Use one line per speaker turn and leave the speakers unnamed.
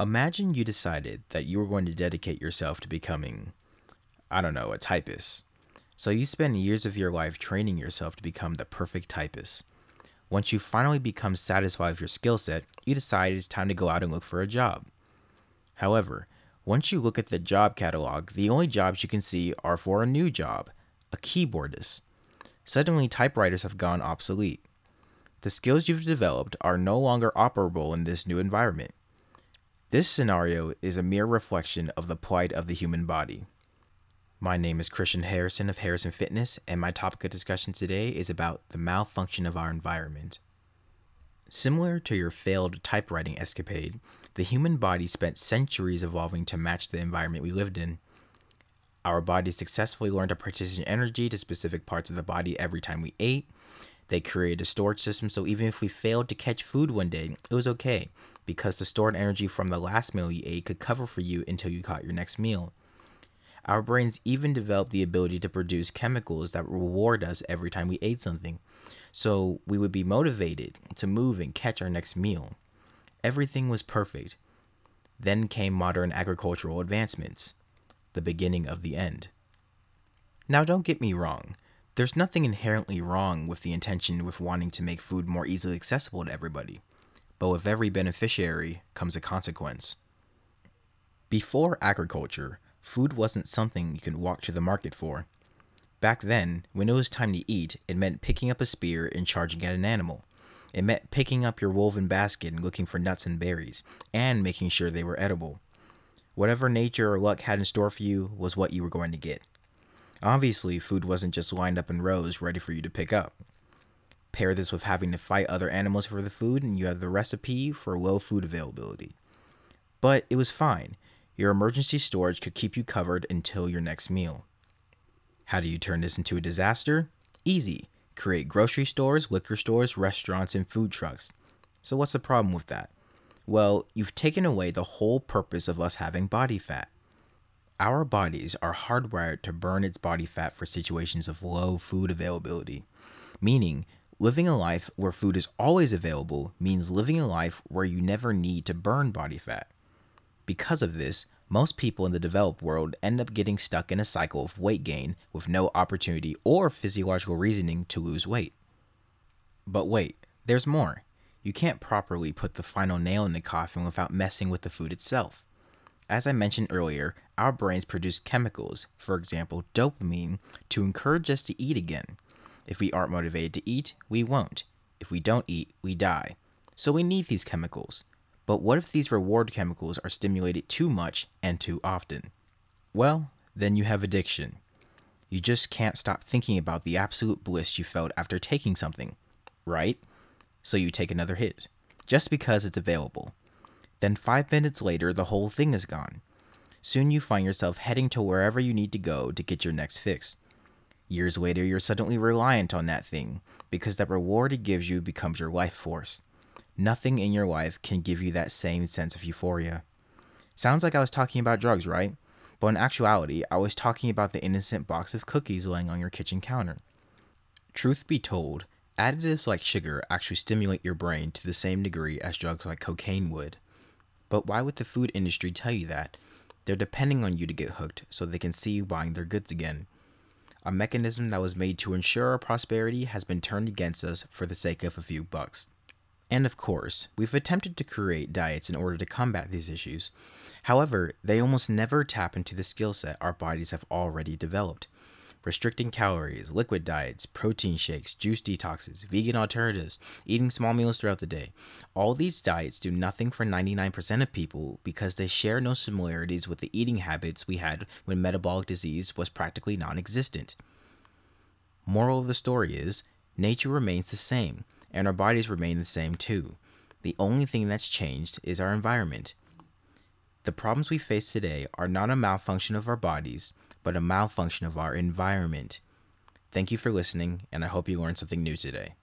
Imagine you decided that you were going to dedicate yourself to becoming, I don't know, a typist. So you spend years of your life training yourself to become the perfect typist. Once you finally become satisfied with your skill set, you decide it's time to go out and look for a job. However, once you look at the job catalog, the only jobs you can see are for a new job, a keyboardist. Suddenly, typewriters have gone obsolete. The skills you've developed are no longer operable in this new environment. This scenario is a mere reflection of the plight of the human body. My name is Christian Harrison of Harrison Fitness, and my topic of discussion today is about the malfunction of our environment. Similar to your failed typewriting escapade, the human body spent centuries evolving to match the environment we lived in. Our bodies successfully learned to partition energy to specific parts of the body every time we ate. They created a storage system so even if we failed to catch food one day, it was okay because the stored energy from the last meal you ate could cover for you until you caught your next meal. Our brains even developed the ability to produce chemicals that reward us every time we ate something, so we would be motivated to move and catch our next meal. Everything was perfect. Then came modern agricultural advancements, the beginning of the end. Now, don't get me wrong. There's nothing inherently wrong with the intention with wanting to make food more easily accessible to everybody but with every beneficiary comes a consequence. Before agriculture, food wasn't something you could walk to the market for. Back then, when it was time to eat, it meant picking up a spear and charging at an animal. It meant picking up your woven basket and looking for nuts and berries, and making sure they were edible. Whatever nature or luck had in store for you was what you were going to get. Obviously, food wasn't just lined up in rows ready for you to pick up. Pair this with having to fight other animals for the food, and you have the recipe for low food availability. But it was fine. Your emergency storage could keep you covered until your next meal. How do you turn this into a disaster? Easy. Create grocery stores, liquor stores, restaurants, and food trucks. So, what's the problem with that? Well, you've taken away the whole purpose of us having body fat. Our bodies are hardwired to burn its body fat for situations of low food availability, meaning Living a life where food is always available means living a life where you never need to burn body fat. Because of this, most people in the developed world end up getting stuck in a cycle of weight gain with no opportunity or physiological reasoning to lose weight. But wait, there's more. You can't properly put the final nail in the coffin without messing with the food itself. As I mentioned earlier, our brains produce chemicals, for example, dopamine, to encourage us to eat again. If we aren't motivated to eat, we won't. If we don't eat, we die. So we need these chemicals. But what if these reward chemicals are stimulated too much and too often? Well, then you have addiction. You just can't stop thinking about the absolute bliss you felt after taking something, right? So you take another hit, just because it's available. Then five minutes later, the whole thing is gone. Soon you find yourself heading to wherever you need to go to get your next fix. Years later, you're suddenly reliant on that thing because that reward it gives you becomes your life force. Nothing in your life can give you that same sense of euphoria. Sounds like I was talking about drugs, right? But in actuality, I was talking about the innocent box of cookies laying on your kitchen counter. Truth be told, additives like sugar actually stimulate your brain to the same degree as drugs like cocaine would. But why would the food industry tell you that? They're depending on you to get hooked so they can see you buying their goods again. A mechanism that was made to ensure our prosperity has been turned against us for the sake of a few bucks. And of course, we've attempted to create diets in order to combat these issues. However, they almost never tap into the skill set our bodies have already developed restricting calories, liquid diets, protein shakes, juice detoxes, vegan alternatives, eating small meals throughout the day. All these diets do nothing for 99% of people because they share no similarities with the eating habits we had when metabolic disease was practically non existent. Moral of the story is nature remains the same, and our bodies remain the same too. The only thing that's changed is our environment. The problems we face today are not a malfunction of our bodies, but a malfunction of our environment. Thank you for listening, and I hope you learned something new today.